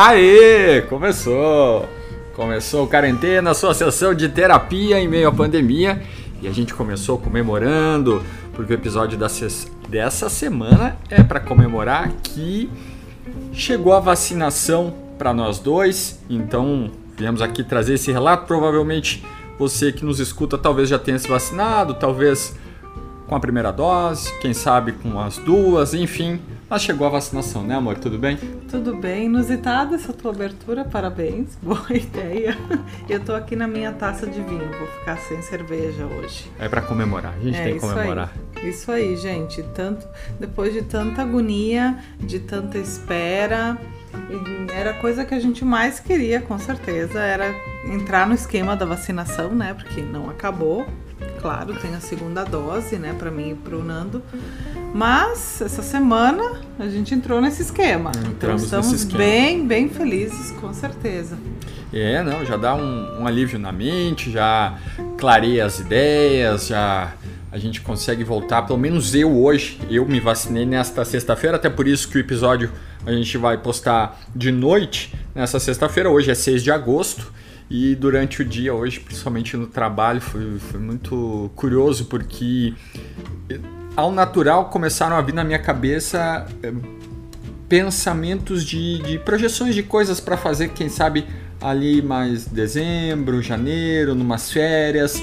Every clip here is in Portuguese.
Aê! Começou! Começou o Quarentena, sua sessão de terapia em meio à pandemia. E a gente começou comemorando, porque o episódio dessa semana é para comemorar que chegou a vacinação para nós dois. Então, viemos aqui trazer esse relato. Provavelmente você que nos escuta talvez já tenha se vacinado, talvez com a primeira dose, quem sabe com as duas, enfim. Mas chegou a vacinação, né, amor? Tudo bem? Tudo bem. Inusitada essa tua abertura, parabéns. Boa ideia. Eu tô aqui na minha taça de vinho, vou ficar sem cerveja hoje. É para comemorar, a gente é, tem que comemorar. Aí. Isso aí, gente. Tanto depois de tanta agonia, de tanta espera, era a coisa que a gente mais queria, com certeza, era entrar no esquema da vacinação, né? Porque não acabou. Claro, tem a segunda dose, né, para mim e pro Nando. Mas essa semana a gente entrou nesse esquema. Entramos então estamos esquema. bem, bem felizes, com certeza. É, não, já dá um, um alívio na mente, já clareia as ideias, já a gente consegue voltar. Pelo menos eu hoje, eu me vacinei nesta sexta-feira, até por isso que o episódio a gente vai postar de noite nessa sexta-feira. Hoje é 6 de agosto. E durante o dia hoje, principalmente no trabalho, foi, foi muito curioso porque ao natural começaram a vir na minha cabeça eh, pensamentos de, de projeções de coisas para fazer, quem sabe ali mais dezembro, janeiro, numas férias.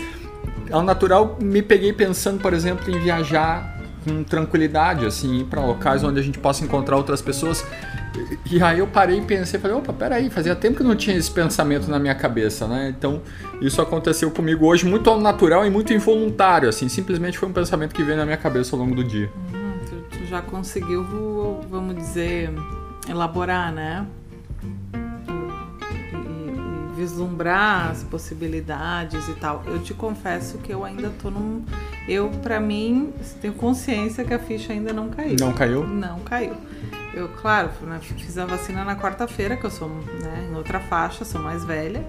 Ao natural me peguei pensando, por exemplo, em viajar com tranquilidade, assim, para locais onde a gente possa encontrar outras pessoas. E aí eu parei e pensei, falei, opa, peraí, fazia tempo que não tinha esse pensamento na minha cabeça, né? Então isso aconteceu comigo hoje muito ao natural e muito involuntário, assim, simplesmente foi um pensamento que veio na minha cabeça ao longo do dia. Hum, tu, tu já conseguiu, vamos dizer, elaborar, né? vislumbrar as possibilidades e tal. Eu te confesso que eu ainda tô num. Eu, para mim, tenho consciência que a ficha ainda não caiu. Não caiu? Não caiu. Eu, claro, né, fiz a vacina na quarta-feira, que eu sou né, em outra faixa, sou mais velha.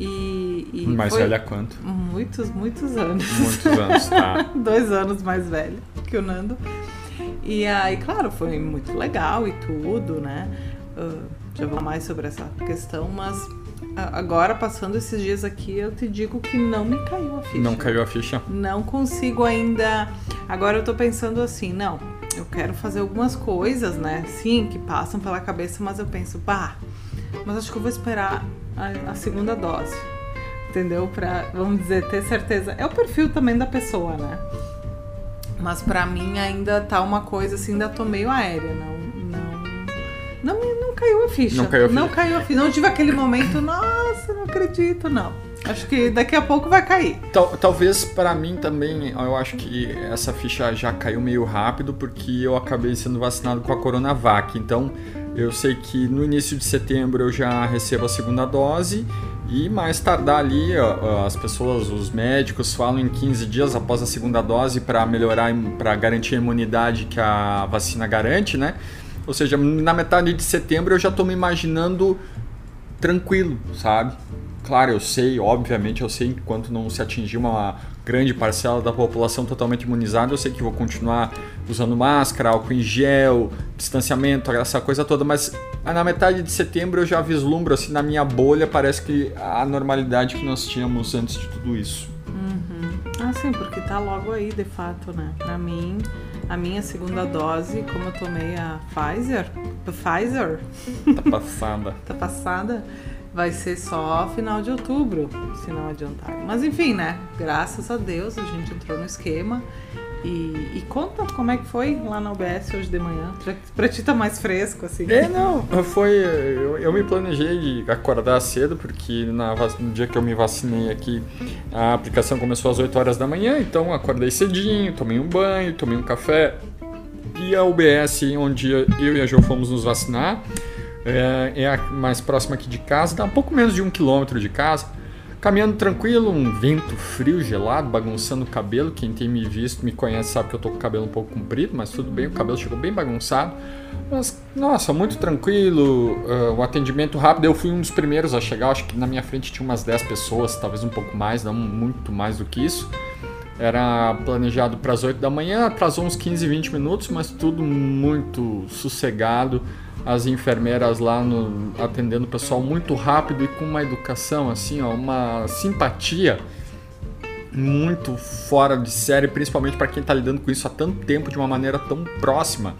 E, e mais velha quanto? Muitos, muitos anos. Muitos anos, tá. Dois anos mais velha que o Nando. E aí, claro, foi muito legal e tudo, né? Uh, já vou mais sobre essa questão, mas agora, passando esses dias aqui, eu te digo que não me caiu a ficha. Não caiu a ficha? Não consigo ainda. Agora eu tô pensando assim, não, eu quero fazer algumas coisas, né? Sim, que passam pela cabeça, mas eu penso, pá, mas acho que eu vou esperar a, a segunda dose. Entendeu? Pra, vamos dizer, ter certeza. É o perfil também da pessoa, né? Mas para mim ainda tá uma coisa assim, ainda tô meio aérea, não não, não caiu a ficha. Não caiu a ficha. Não caiu a ficha. Não tive aquele momento, nossa, não acredito, não. Acho que daqui a pouco vai cair. Tal, talvez para mim também, eu acho que essa ficha já caiu meio rápido porque eu acabei sendo vacinado com a Coronavac. Então, eu sei que no início de setembro eu já recebo a segunda dose e mais tardar ali, as pessoas, os médicos falam em 15 dias após a segunda dose para melhorar, para garantir a imunidade que a vacina garante, né? Ou seja, na metade de setembro eu já estou me imaginando tranquilo, sabe? Claro, eu sei, obviamente, eu sei enquanto não se atingir uma grande parcela da população totalmente imunizada, eu sei que vou continuar usando máscara, álcool em gel, distanciamento, essa coisa toda, mas na metade de setembro eu já vislumbro, assim, na minha bolha, parece que a normalidade que nós tínhamos antes de tudo isso. Uhum. Ah, sim, porque tá logo aí, de fato, né? Pra mim, a minha segunda dose, como eu tomei a Pfizer, Pfizer? Tá passada. tá passada. Vai ser só final de outubro, se não adiantar. Mas enfim, né? Graças a Deus a gente entrou no esquema e, e, conta como é que foi lá na UBS hoje de manhã. Que pra ti tá mais fresco, assim. É, não, foi. Eu, eu me planejei de acordar cedo, porque na, no dia que eu me vacinei aqui, a aplicação começou às 8 horas da manhã, então acordei cedinho, tomei um banho, tomei um café. E a UBS, onde eu e a Jo fomos nos vacinar, é, é a mais próxima aqui de casa, dá um pouco menos de um quilômetro de casa. Caminhando tranquilo, um vento frio, gelado, bagunçando o cabelo. Quem tem me visto, me conhece, sabe que eu tô com o cabelo um pouco comprido, mas tudo bem, o cabelo chegou bem bagunçado. Mas, nossa, muito tranquilo, uh, o atendimento rápido. Eu fui um dos primeiros a chegar, acho que na minha frente tinha umas 10 pessoas, talvez um pouco mais, não muito mais do que isso. Era planejado para as 8 da manhã, atrasou uns 15, 20 minutos, mas tudo muito sossegado. As enfermeiras lá no, atendendo o pessoal muito rápido e com uma educação assim, ó, uma simpatia muito fora de série, principalmente para quem está lidando com isso há tanto tempo de uma maneira tão próxima,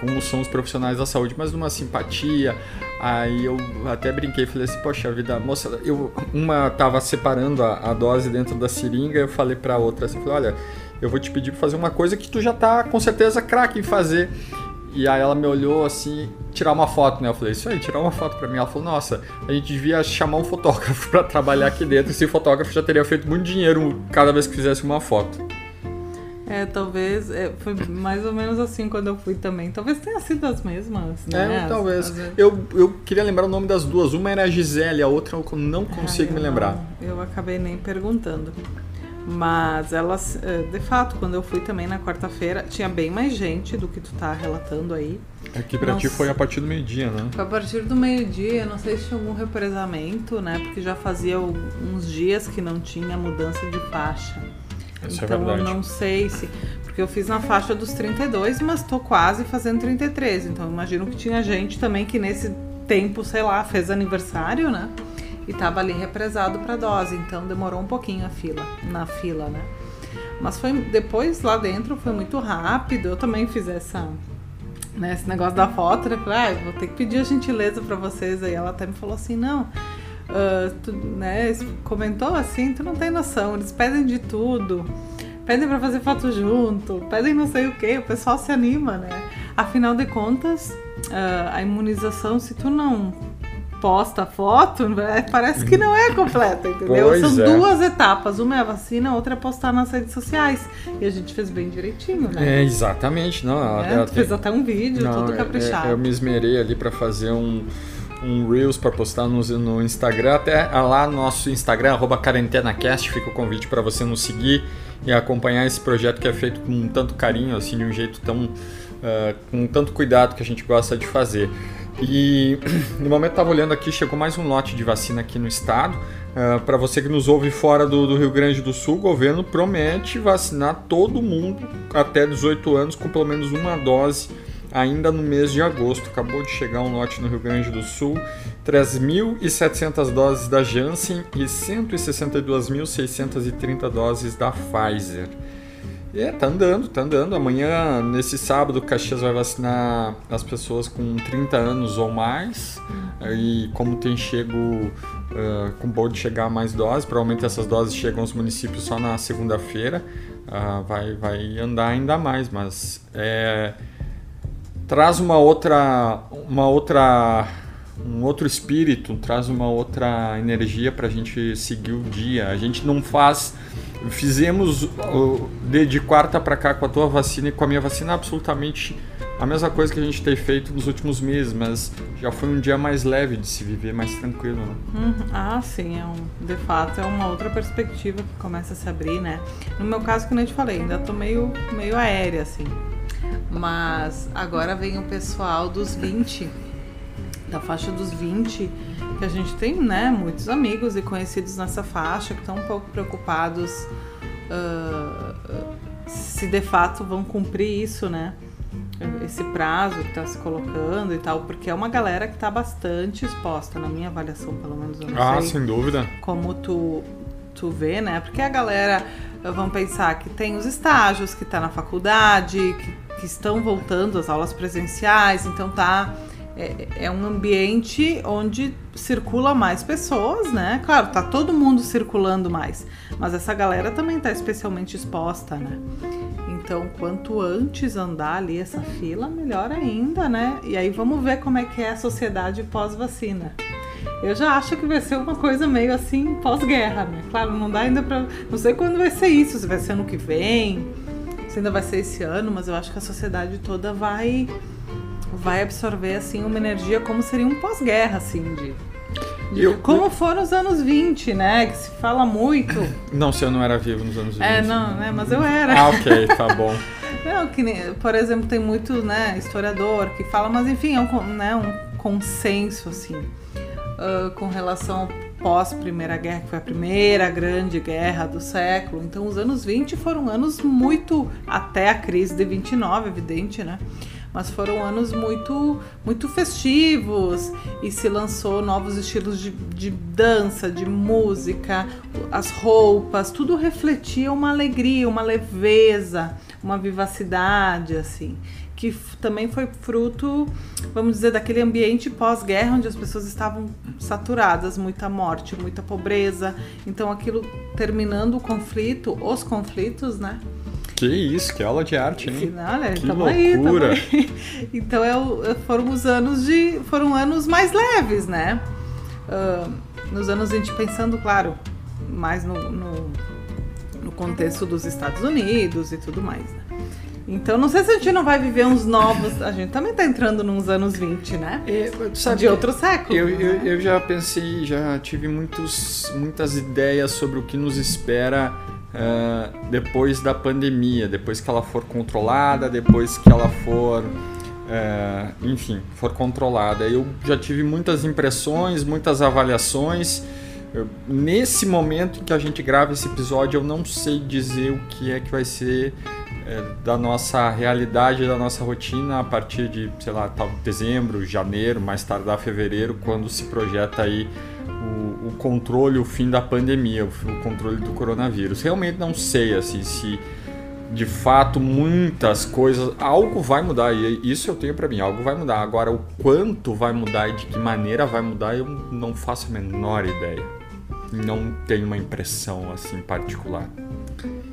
como são os profissionais da saúde, mas numa simpatia. Aí eu até brinquei, falei assim, poxa vida, moça, eu uma tava separando a, a dose dentro da seringa, eu falei para outra assim, falei, olha, eu vou te pedir para fazer uma coisa que tu já tá com certeza craque em fazer. E aí ela me olhou assim, tirar uma foto, né? Eu falei, isso aí, tirar uma foto pra mim. Ela falou, nossa, a gente devia chamar um fotógrafo para trabalhar aqui dentro. Esse fotógrafo já teria feito muito dinheiro cada vez que fizesse uma foto. É, talvez. É, foi mais ou menos assim quando eu fui também. Talvez tenha sido as mesmas, né? É, talvez. As, as... Eu, eu queria lembrar o nome das duas. Uma era a Gisele, a outra eu não consigo ah, eu me lembrar. Não, eu acabei nem perguntando. Mas elas, eh, de fato, quando eu fui também na quarta-feira, tinha bem mais gente do que tu tá relatando aí. Aqui pra não ti foi a partir do meio-dia, né? Foi a partir do meio-dia, não sei se tinha algum represamento, né? Porque já fazia uns dias que não tinha mudança de faixa. Isso é então é eu não sei se. Porque eu fiz na faixa dos 32, mas tô quase fazendo 33. Então imagino que tinha gente também que nesse tempo, sei lá, fez aniversário, né? E tava ali represado para dose, então demorou um pouquinho a fila, na fila, né? Mas foi depois lá dentro foi muito rápido. Eu também fiz essa né, esse negócio da foto, né? Falei, ah, vou ter que pedir a gentileza para vocês aí. Ela até me falou assim, não, uh, tu, né, comentou assim, tu não tem noção, eles pedem de tudo. Pedem para fazer foto junto, pedem não sei o que, o pessoal se anima, né? Afinal de contas, uh, a imunização, se tu não posta foto, né, parece que não é completa, entendeu? Pois São é. duas etapas, uma é a vacina, a outra é postar nas redes sociais. E a gente fez bem direitinho, né? É, exatamente. Não, é, ela fez até um vídeo, não, tudo é, caprichado. É, eu me esmerei ali para fazer um, um Reels para postar no, no Instagram. Até lá no nosso Instagram, QuarentenaCast, fica o convite para você nos seguir e acompanhar esse projeto que é feito com tanto carinho, assim, de um jeito tão. Uh, com tanto cuidado que a gente gosta de fazer. E no momento estava olhando aqui, chegou mais um lote de vacina aqui no estado. Uh, Para você que nos ouve fora do, do, Rio Grande do Sul, o governo promete vacinar todo mundo até 18 anos com pelo menos uma dose ainda no mês de agosto. Acabou de chegar um lote no Rio Grande do Sul, 3.700 doses da Janssen e 162.630 doses da Pfizer. É, tá andando, tá andando. Amanhã, nesse sábado, o Caxias vai vacinar as pessoas com 30 anos ou mais. E como tem chego, uh, com pode chegar mais doses, provavelmente essas doses chegam aos municípios só na segunda-feira. Uh, vai, vai andar ainda mais, mas é, traz uma outra, uma outra, um outro espírito, traz uma outra energia para a gente seguir o dia. A gente não faz Fizemos de, quarta para cá com a tua vacina e com a minha vacina absolutamente a mesma coisa que a gente tem feito nos últimos meses, mas já foi um dia mais leve de se viver, mais tranquilo. Né? Uhum. Ah, sim, é um, de fato é uma outra perspectiva que começa a se abrir, né? No meu caso, como eu te falei, ainda tô meio, meio aérea, assim. Mas agora vem o pessoal dos 20, da faixa dos 20 que a gente tem, né, muitos amigos e conhecidos nessa faixa que estão um pouco preocupados uh, se de fato vão cumprir isso, né? Esse prazo que está se colocando e tal, porque é uma galera que está bastante exposta, na minha avaliação, pelo menos. Eu não ah, sei sem dúvida. Como tu, tu vê, né? Porque a galera, vamos pensar que tem os estágios, que está na faculdade, que, que estão voltando às aulas presenciais, então tá é, é, um ambiente onde circula mais pessoas, né? Claro, tá todo mundo circulando mais, mas essa galera também tá especialmente exposta, né? Então, quanto antes andar ali essa fila, melhor ainda, né? E aí vamos ver como é que é a sociedade pós-vacina. Eu já acho que vai ser uma coisa meio assim pós-guerra, né? Claro, não dá ainda pra. Não sei quando vai ser isso, se vai ser ano que vem, se ainda vai ser esse ano, mas eu acho que a sociedade toda vai vai absorver assim uma energia como seria um pós-guerra assim de, de eu, como foram os anos 20, né? Que se fala muito. Não, se eu não era vivo nos anos 20. É, não, né? Mas eu era. Ah, ok, tá bom. não, que por exemplo, tem muito, né, historiador que fala, mas enfim, é um, né, um consenso, assim, uh, com relação ao pós Primeira Guerra, que foi a primeira grande guerra do século. Então, os anos 20 foram anos muito até a crise de 29, evidente, né? Mas foram anos muito, muito festivos e se lançou novos estilos de, de dança, de música, as roupas, tudo refletia uma alegria, uma leveza, uma vivacidade, assim que também foi fruto, vamos dizer, daquele ambiente pós-guerra onde as pessoas estavam saturadas, muita morte, muita pobreza. Então aquilo terminando o conflito, os conflitos, né? Que isso, que aula de arte, hein? Olha, que tamo loucura. Aí, tamo aí. Então é, foram os anos de. foram anos mais leves, né? Uh, nos anos a gente pensando, claro, mais no, no, no contexto dos Estados Unidos e tudo mais, né? Então não sei se a gente não vai viver uns novos. A gente também tá entrando nos anos 20, né? É, sabe, de outro século. Eu, né? eu, eu, já pensei, já tive muitos, muitas ideias sobre o que nos espera uh, depois da pandemia, depois que ela for controlada, depois que ela for. Uh, enfim, for controlada. Eu já tive muitas impressões, muitas avaliações. Eu, nesse momento em que a gente grava esse episódio, eu não sei dizer o que é que vai ser é, da nossa realidade, da nossa rotina a partir de, sei lá, tal, dezembro, janeiro, mais tardar fevereiro, quando se projeta aí o, controle, o fim da pandemia, o, o, controle do coronavírus. Realmente não sei assim se de fato muitas coisas, algo vai mudar e isso eu tenho para mim, algo vai mudar. Agora o quanto vai mudar e de que maneira vai mudar, eu não faço a menor ideia. Não tenho uma impressão assim particular.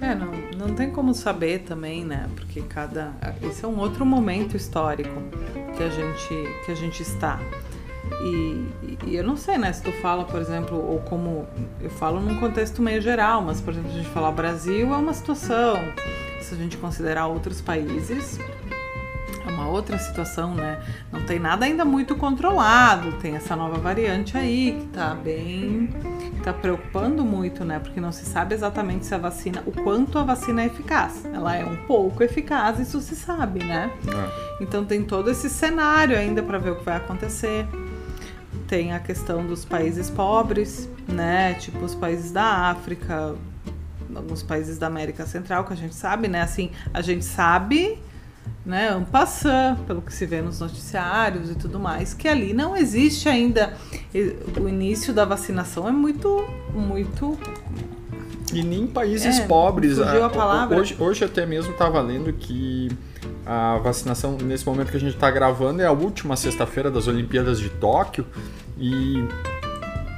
É, não, não tem como saber também, né? Porque cada. Esse é um outro momento histórico que a gente, que a gente está. E, e, eu não sei, né? Se tu fala, por exemplo, ou como. Eu falo num contexto meio geral, mas, por exemplo, a gente falar Brasil, é uma situação. Se a gente considerar outros países, é uma outra situação, né? Não tem nada ainda muito controlado, tem essa nova variante aí que tá bem. tá preocupando muito, né? Porque não se sabe exatamente se a vacina, o quanto a vacina é eficaz. Ela é um pouco eficaz, isso se sabe, né? É. Então tem todo esse cenário ainda para ver o que vai acontecer. Tem a questão dos países pobres, né? Tipo os países da África, alguns países da América Central, que a gente sabe, né? Assim, a gente sabe né, um passant, pelo que se vê nos noticiários e tudo mais, que ali não existe ainda o início da vacinação é muito muito e nem países é, pobres. A. Hoje, hoje até mesmo estava lendo que a vacinação, nesse momento que a gente está gravando, é a última sexta-feira das Olimpíadas de Tóquio. E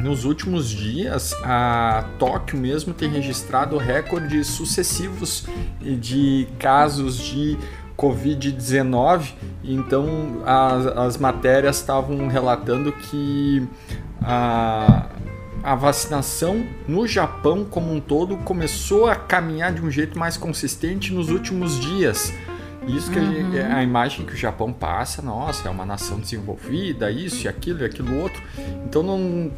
nos últimos dias, a Tóquio mesmo tem registrado recordes sucessivos de casos de Covid-19, então as, as matérias estavam relatando que a, a vacinação no Japão como um todo começou a caminhar de um jeito mais consistente nos últimos dias. Isso que uhum. a, a, imagem que o Japão passa, nossa, é uma nação desenvolvida, isso e aquilo e aquilo outro. Então, não,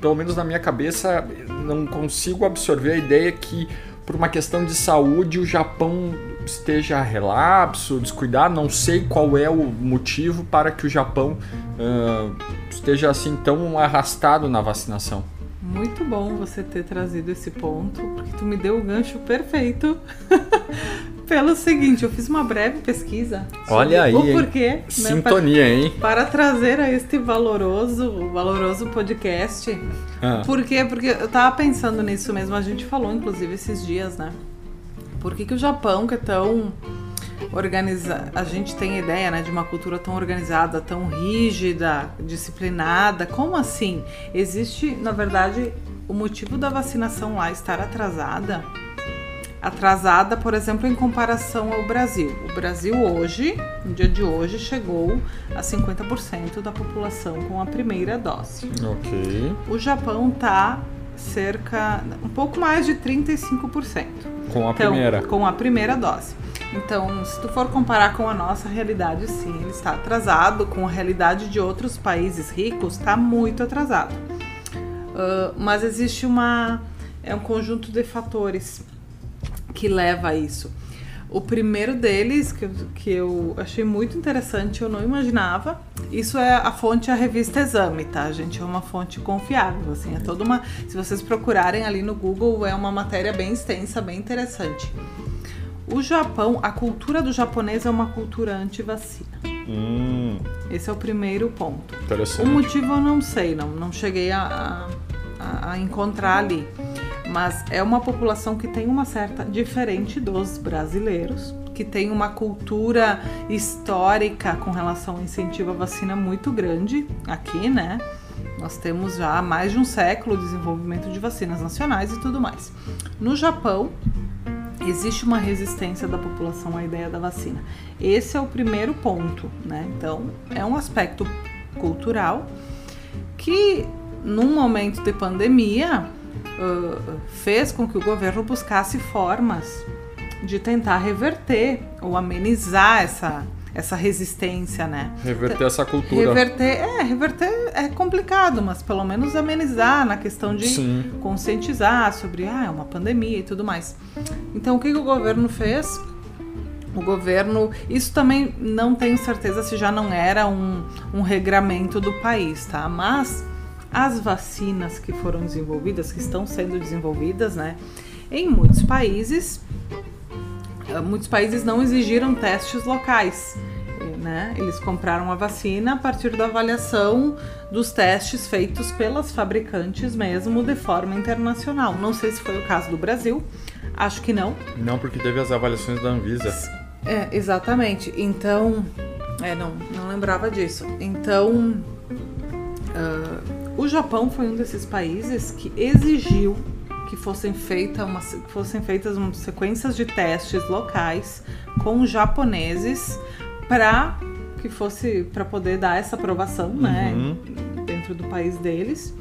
pelo menos na minha cabeça, não consigo absorver a ideia que por uma questão de saúde o Japão esteja relapso, descuidar, não sei qual é o motivo para que o Japão uh, esteja assim tão arrastado na vacinação. Muito bom você ter trazido esse ponto, porque tu me deu o gancho perfeito. Pelo seguinte, eu fiz uma breve pesquisa. Olha aí. O porquê. Né, Sintonia, para, hein? Para trazer a este valoroso, valoroso podcast. Ah. Por quê? Porque eu tava pensando nisso mesmo. A gente falou, inclusive, esses dias, né? Por que, que o Japão, que é tão organizado, a gente tem ideia né, de uma cultura tão organizada, tão rígida, disciplinada. Como assim? Existe, na verdade, o motivo da vacinação lá estar atrasada atrasada, por exemplo, em comparação ao Brasil. O Brasil hoje, no dia de hoje, chegou a 50% da população com a primeira dose. Ok. O Japão está cerca, um pouco mais de 35%. Com a então, primeira. Com a primeira dose. Então, se tu for comparar com a nossa realidade, sim, ele está atrasado. Com a realidade de outros países ricos, está muito atrasado. Uh, mas existe uma é um conjunto de fatores que leva a isso. O primeiro deles, que eu, que eu achei muito interessante, eu não imaginava. Isso é a fonte, a revista Exame, tá, gente? É uma fonte confiável, assim, é toda uma... Se vocês procurarem ali no Google, é uma matéria bem extensa, bem interessante. O Japão, a cultura do japonês é uma cultura anti-vacina. Hum, Esse é o primeiro ponto. O motivo eu não sei, não, não cheguei a, a- a encontrar ali. Mas é uma população que tem uma certa. diferente dos brasileiros, que tem uma cultura histórica com relação ao incentivo à vacina muito grande aqui, né? Nós temos já mais de um século de desenvolvimento de vacinas nacionais e tudo mais. No Japão, existe uma resistência da população à ideia da vacina. Esse é o primeiro ponto, né? Então, é um aspecto cultural que, num momento de pandemia, uh, fez com que o governo buscasse formas de tentar reverter ou amenizar essa, essa resistência, né? Reverter essa cultura. Reverter, é, reverter é complicado, mas pelo menos amenizar na questão de Sim. conscientizar sobre ah, é uma pandemia e tudo mais. Então o que, que o governo fez? O governo, isso também não tenho certeza se já não era um, um regramento do país, tá? Mas as vacinas que foram desenvolvidas, que estão sendo desenvolvidas, né? Em muitos países, eh, muitos países não exigiram testes locais. Né? Eles compraram a vacina a partir da avaliação dos testes feitos pelas fabricantes mesmo de forma internacional. Não sei se foi o caso do Brasil, acho que não. Não, porque teve as avaliações da Anvisa. É, exatamente. Então, é, não, não lembrava disso. Então, ah, o Japão foi um desses países que exigiu que fossem, feita uma, que fossem feitas umas sequências de testes locais com japoneses para que fosse para poder dar essa aprovação, né, Uhum. dentro do país deles,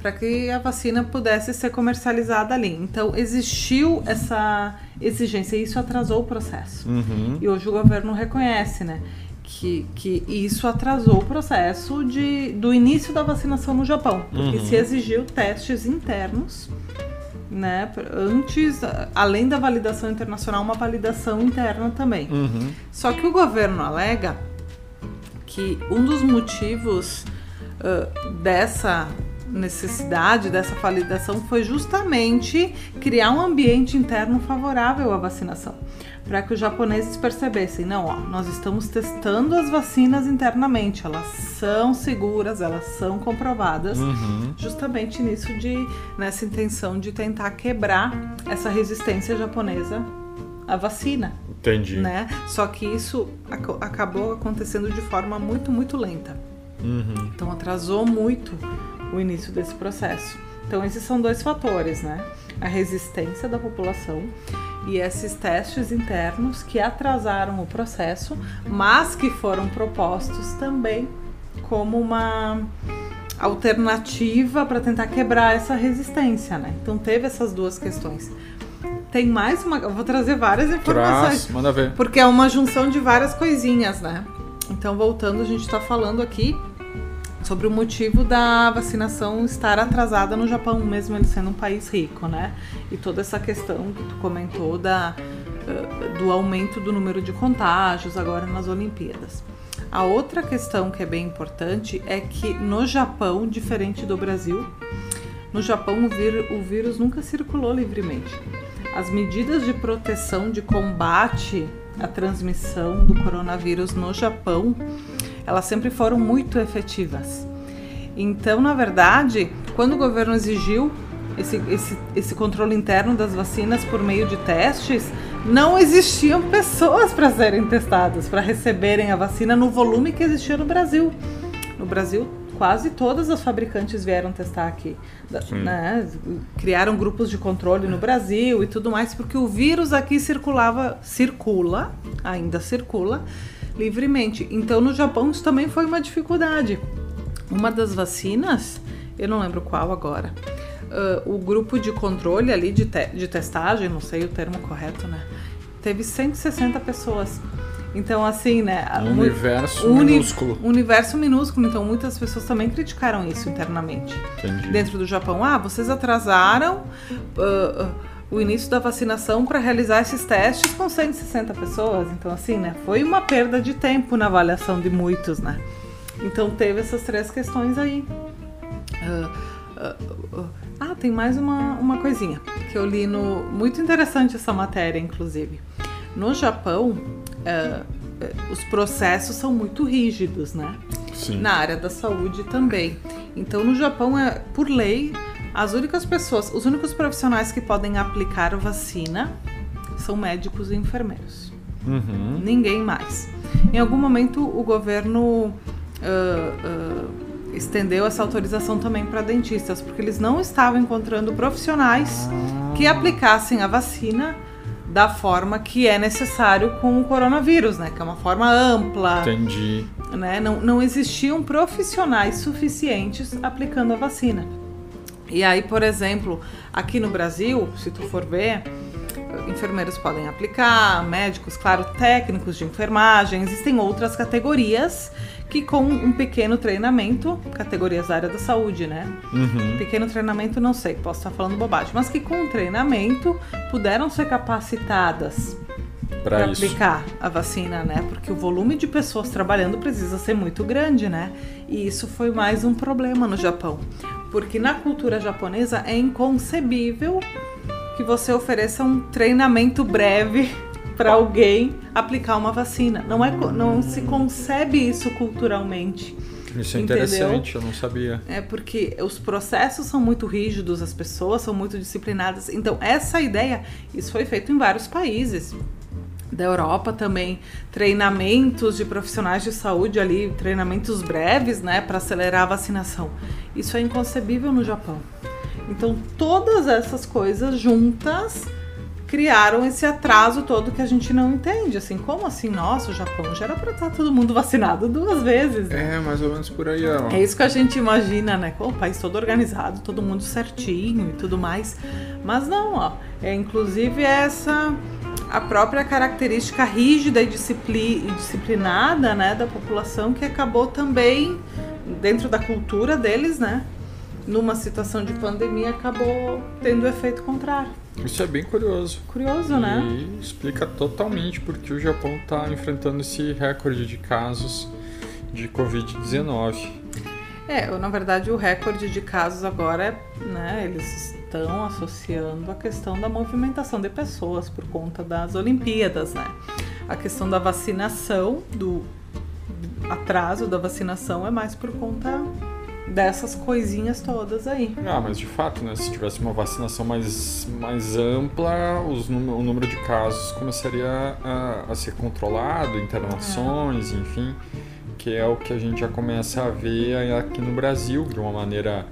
para que a vacina pudesse ser comercializada ali. Então existiu essa exigência e isso atrasou o processo. Uhum. E hoje o governo reconhece, né? Que, que isso atrasou o processo de, do início da vacinação no Japão. Porque Uhum. se exigiu testes internos, né? Antes, além da validação internacional, uma validação interna também. Uhum. Só que o governo alega que um dos motivos ah, dessa necessidade, dessa validação, foi justamente criar um ambiente interno favorável à vacinação. Para que os japoneses percebessem, não, ó, nós estamos testando as vacinas internamente, elas são seguras, elas são comprovadas, Uhum. justamente nisso de nessa intenção de tentar quebrar essa resistência japonesa à vacina Entendi. né? Só que isso aco- acabou acontecendo de forma muito, muito lenta. Uhum. Então atrasou muito o início desse processo. Então esses são dois fatores, né? A resistência da população e esses testes internos que atrasaram o processo, mas que foram propostos também como uma alternativa para tentar quebrar essa resistência, né? Então teve essas duas questões. Tem mais uma, eu vou trazer várias informações. Traz, manda ver. Porque é uma junção de várias coisinhas, né? Então, voltando, a gente está falando aqui sobre o motivo da vacinação estar atrasada no Japão, mesmo ele sendo um país rico, né? E toda essa questão que tu comentou da, eh, do aumento do número de contágios agora nas Olimpíadas. A outra questão que é bem importante é que no Japão, diferente do Brasil, no Japão o, o vírus nunca circulou livremente. As medidas de proteção de combate à transmissão do coronavírus no Japão, elas sempre foram muito efetivas. Então, na verdade, quando o governo exigiu esse, esse, esse controle interno das vacinas por meio de testes, não existiam pessoas para serem testadas, para receberem a vacina no volume que existia no Brasil. No Brasil, quase todas as fabricantes vieram testar aqui. Né? Criaram grupos de controle no Brasil e tudo mais, porque o vírus aqui circulava, circula, ainda circula livremente. Então no Japão isso também foi uma dificuldade. Uma das vacinas, eu não lembro qual agora, ah, o grupo de controle ali de, te- de testagem, não sei o termo correto, né? Teve 160 pessoas. Então, assim, né? Um universo uni- minúsculo. Universo minúsculo. Então, muitas pessoas também criticaram isso internamente Entendi. dentro do Japão. Ah, vocês atrasaram ah, o início da vacinação para realizar esses testes com 160 pessoas. Então, assim, né? Foi uma perda de tempo na avaliação de muitos, né? Então, teve essas três questões aí. Ah, ah, tem mais uma, uma coisinha que eu li no. Muito interessante essa matéria, inclusive. No Japão, uh, os processos são muito rígidos, né? Sim. Na área da saúde também. Então, no Japão, é por lei, as únicas pessoas, os únicos profissionais que podem aplicar vacina são médicos e enfermeiros. Uhum. Ninguém mais. Em algum momento, o governo uh, uh, estendeu essa autorização também para dentistas, porque eles não estavam encontrando profissionais Ah. que aplicassem a vacina da forma que é necessário com o coronavírus, né? Que é uma forma ampla, Entendi. né? Não, não existiam profissionais suficientes aplicando a vacina. E aí, por exemplo, aqui no Brasil, se tu for ver, enfermeiros podem aplicar, médicos, claro, técnicos de enfermagem, existem outras categorias que com um pequeno treinamento, categorias da área da saúde, né? Uhum. Pequeno treinamento, não sei, posso estar falando bobagem, mas que com treinamento puderam ser capacitadas para aplicar a vacina, né? Porque o volume de pessoas trabalhando precisa ser muito grande, né? E isso foi mais um problema no Japão. Porque na cultura japonesa é inconcebível que você ofereça um treinamento breve para alguém aplicar uma vacina. Não, é, não se concebe isso culturalmente. Isso é Entendeu? interessante, eu não sabia. É porque os processos são muito rígidos, as pessoas são muito disciplinadas. Então, essa ideia, isso foi feito em vários países. Da Europa também, treinamentos de profissionais de saúde ali, treinamentos breves, né, para acelerar a vacinação. Isso é inconcebível no Japão. Então, todas essas coisas juntas criaram esse atraso todo que a gente não entende. Assim, como assim? Nossa, o Japão já era para estar todo mundo vacinado duas vezes. né? É, mais ou menos por aí, ó. É isso que a gente imagina, né? Com o país todo organizado, todo mundo certinho e tudo mais. Mas não, ó. É inclusive essa a própria característica rígida e, discipli- e disciplinada, né, da população que acabou também dentro da cultura deles, né? Numa situação de pandemia acabou tendo efeito contrário. Isso é bem curioso. Curioso, né? E explica totalmente porque o Japão está enfrentando esse recorde de casos de Covid-19. É, na verdade o recorde de casos agora é, né, eles estão associando a questão da movimentação de pessoas por conta das Olimpíadas, né? A questão da vacinação, do atraso da vacinação é mais por conta dessas coisinhas todas aí. Ah, mas de fato, né? Se tivesse uma vacinação mais, mais ampla, os o número de casos começaria a, a ser controlado, internações, enfim, que é o que a gente já começa a ver aqui no Brasil de uma maneira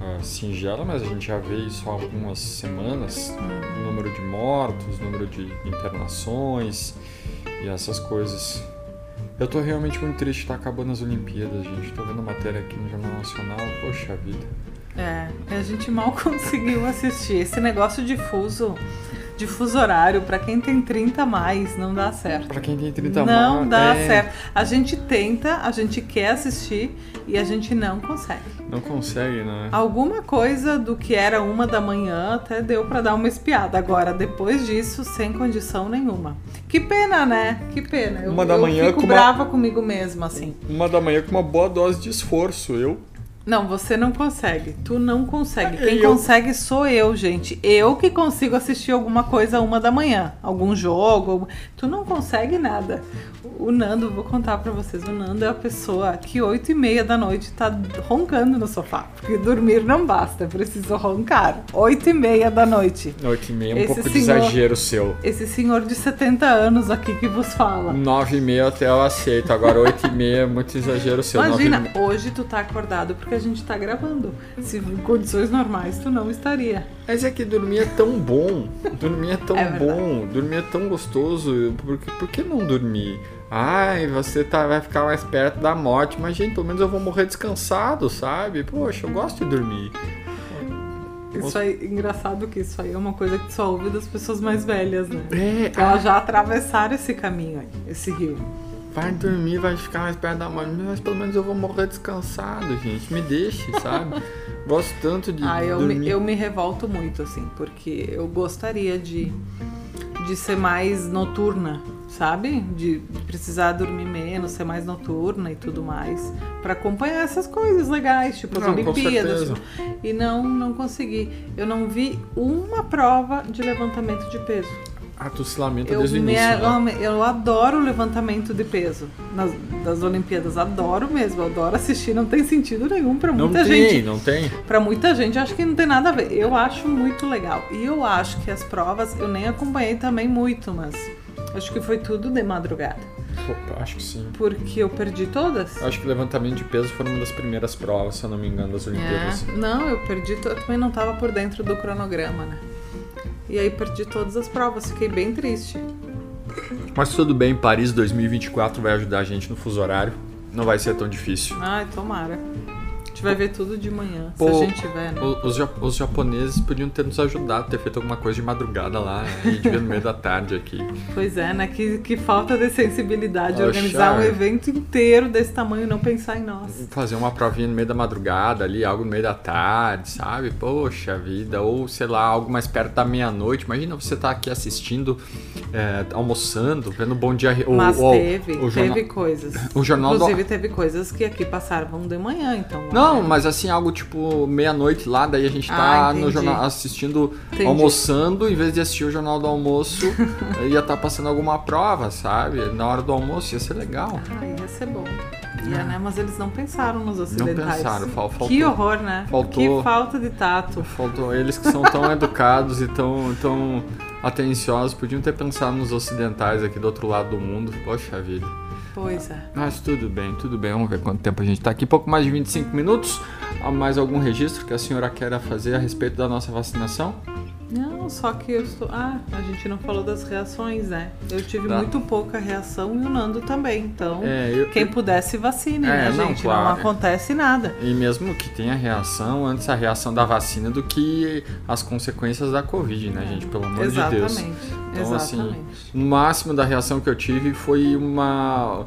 ah, singela, mas a gente já vê isso há algumas semanas, o número de mortos, o número de internações e essas coisas. Eu tô realmente muito triste estar acabando as Olimpíadas, gente. Tô vendo matéria aqui no Jornal Nacional, poxa vida. É, a gente mal conseguiu assistir. Esse negócio de fuso, de fuso horário, pra quem tem 30 a mais, não dá certo. Pra quem tem 30 Não mais, dá é, certo. A gente tenta, a gente quer assistir e a gente não consegue. Não consegue, né? Alguma coisa do que era uma da manhã até deu pra dar uma espiada. Agora, depois disso, sem condição nenhuma. Que pena, né? Que pena. Eu, Uma da eu manhã fico com uma- brava comigo mesma, assim. Uma da manhã com uma boa dose de esforço. Eu Não, você não consegue. Tu não consegue. É, Quem eu- consegue sou eu, gente. Eu que consigo assistir alguma coisa uma da manhã. Algum jogo. algum- Tu não consegue nada. O Nando, vou contar pra vocês. O Nando é a pessoa que oito e meia da noite tá roncando no sofá. Porque dormir não basta. Preciso roncar. Oito e meia da noite. 8 e meia é um Esse pouco de senhor- exagero seu. Esse senhor de 70 anos aqui que vos fala. 9 e meia até eu aceito. Agora 8 e meia é muito exagero seu. Nove Imagina, hoje tu tá acordado porque a gente tá gravando. Se em condições normais tu não estaria. Mas é que dormir é tão bom. Dormir é tão É bom. Dormir é tão gostoso. Por, que- por que não dormir? Ai, você tá, vai ficar mais perto da morte. Mas, gente, pelo menos eu vou morrer descansado, sabe? Poxa, eu gosto de dormir. Isso aí, engraçado que isso aí é uma coisa que só ouve das pessoas mais velhas, né? É, Que elas já atravessaram esse caminho aí, esse rio. Vai dormir, vai ficar mais perto da morte, mas pelo menos eu vou morrer descansado, gente. Me deixe, sabe? Gosto tanto de Ah, eu dormir. me, eu me revolto muito, assim, porque eu gostaria de, de ser mais noturna, sabe? De precisar dormir menos, ser mais noturna e tudo mais. Pra acompanhar essas coisas legais, tipo as Não, Olimpíadas. tipo, e não, não consegui. Eu não vi uma prova de levantamento de peso. Ah, tu se lamenta Eu, desde o início, né? eu adoro o levantamento de peso nas, das Olimpíadas, adoro mesmo, adoro assistir, não tem sentido nenhum pra Não muita tem, gente. não tem. Pra muita gente, acho que não tem nada a ver. Eu acho muito legal. E eu acho que as provas, eu nem acompanhei também muito, mas acho que foi tudo de madrugada. Opa, acho que sim. Porque eu perdi todas. Acho que levantamento de peso foi uma das primeiras provas, se eu não me engano, das Olimpíadas. É, não, eu perdi, eu também não tava por dentro do cronograma, né? E aí perdi todas as provas, fiquei bem triste. Mas tudo bem, Paris 2024 vai ajudar a gente no fuso horário. Não vai ser tão difícil. Ai, tomara. Gente vai ver tudo de manhã, Pô, se a gente tiver, né? O- Os, os japoneses podiam ter nos ajudado, ter feito alguma coisa de madrugada lá, a gente vê no meio da tarde aqui. Pois é, né? Que, que falta de sensibilidade Poxa. organizar um evento inteiro desse tamanho e não pensar em nós. Fazer uma provinha no meio da madrugada ali, algo no meio da tarde, sabe? Poxa vida, ou sei lá, algo mais perto da meia-noite. Imagina você estar aqui assistindo, é, almoçando, vendo Bom Dia... o- Mas o- teve, o jornal- teve coisas. o jornal do- Inclusive teve coisas que aqui passavam de manhã, então. Não, mas assim, algo tipo meia-noite lá, daí a gente tá Ah, no jornal assistindo, Entendi. almoçando, em vez de assistir o jornal do almoço, ia estar passando alguma prova, sabe? Na hora do almoço ia ser legal. Ai, ia ser bom. Ia, né? Mas eles não pensaram nos ocidentais. pensaram, fal- faltou- Que horror, né? faltou- Que falta de tato. Faltou eles que são tão educados e tão, tão atenciosos, podiam ter pensado nos ocidentais aqui do outro lado do mundo. Poxa vida. Pois é. Mas tudo bem, tudo bem. Vamos ver quanto tempo a gente tá aqui. Pouco mais de 25 minutos. Há mais algum registro que a senhora queira fazer a respeito da nossa vacinação? Não, só que eu estou. Ah, a gente não falou das reações, né? Eu tive Tá. muito pouca reação e o Nando também. Então, É, eu- quem pudesse vacine, É, né, não, gente? claro. Não acontece nada. E mesmo que tenha reação, antes a reação da vacina do que as consequências da Covid, né, gente? Pelo amor de Deus. Exatamente. Então, assim, Exatamente. o máximo da reação que eu tive foi uma.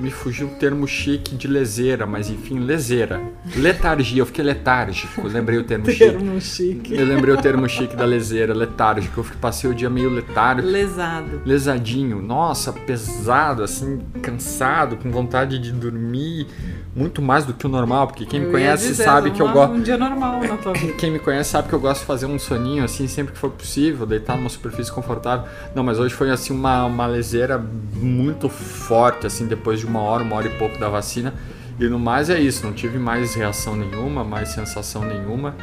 Me fugiu o termo chique de leseira, mas enfim, leseira. Letargia, eu fiquei letárgico, eu lembrei o termo chique. Termo chique. Eu lembrei o termo chique da leseira, letárgico. Eu passei o dia meio letárgico, Lesado. lesadinho. Nossa, pesado, assim, cansado, com vontade de dormir muito mais do que o normal, porque quem me Eu ia conhece dizer, sabe que eu gosto. Um dia normal na tua vida. Quem me conhece sabe que eu gosto de fazer um soninho assim sempre que for possível, deitar numa superfície confortável. Não, mas hoje foi assim uma, uma leseira muito forte, assim, depois de uma hora, uma hora e pouco da vacina. E no mais é isso, não tive mais reação nenhuma, mais sensação nenhuma.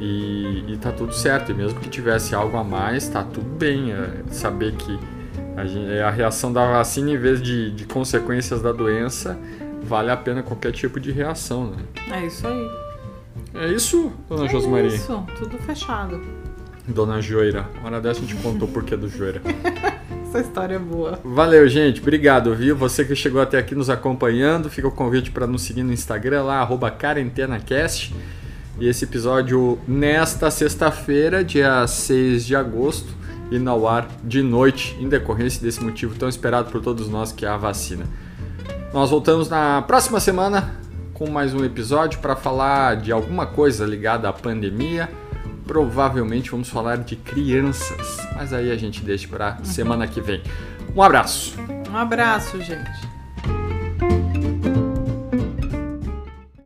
E, e tá tudo certo. E mesmo que tivesse algo a mais, tá tudo bem. É, saber que a, gen- a reação da vacina, em vez de, de consequências da doença, vale a pena qualquer tipo de reação, né? É isso aí. É isso, dona É Josmaria? isso, tudo fechado. Dona Joira. Uma hora dessa a gente contou o porquê do Joira. Essa história é boa. Valeu, gente. Obrigado, viu? Você que chegou até aqui nos acompanhando, fica o convite para nos seguir no Instagram lá, QuarentenaCast. E esse episódio nesta sexta-feira, dia 6 de agosto, e no ar de noite, em decorrência desse motivo tão esperado por todos nós, que é a vacina. Nós voltamos na próxima semana com mais um episódio para falar de alguma coisa ligada à pandemia. Provavelmente vamos falar de crianças, mas aí a gente deixa para semana que vem. Um abraço. Um abraço, gente.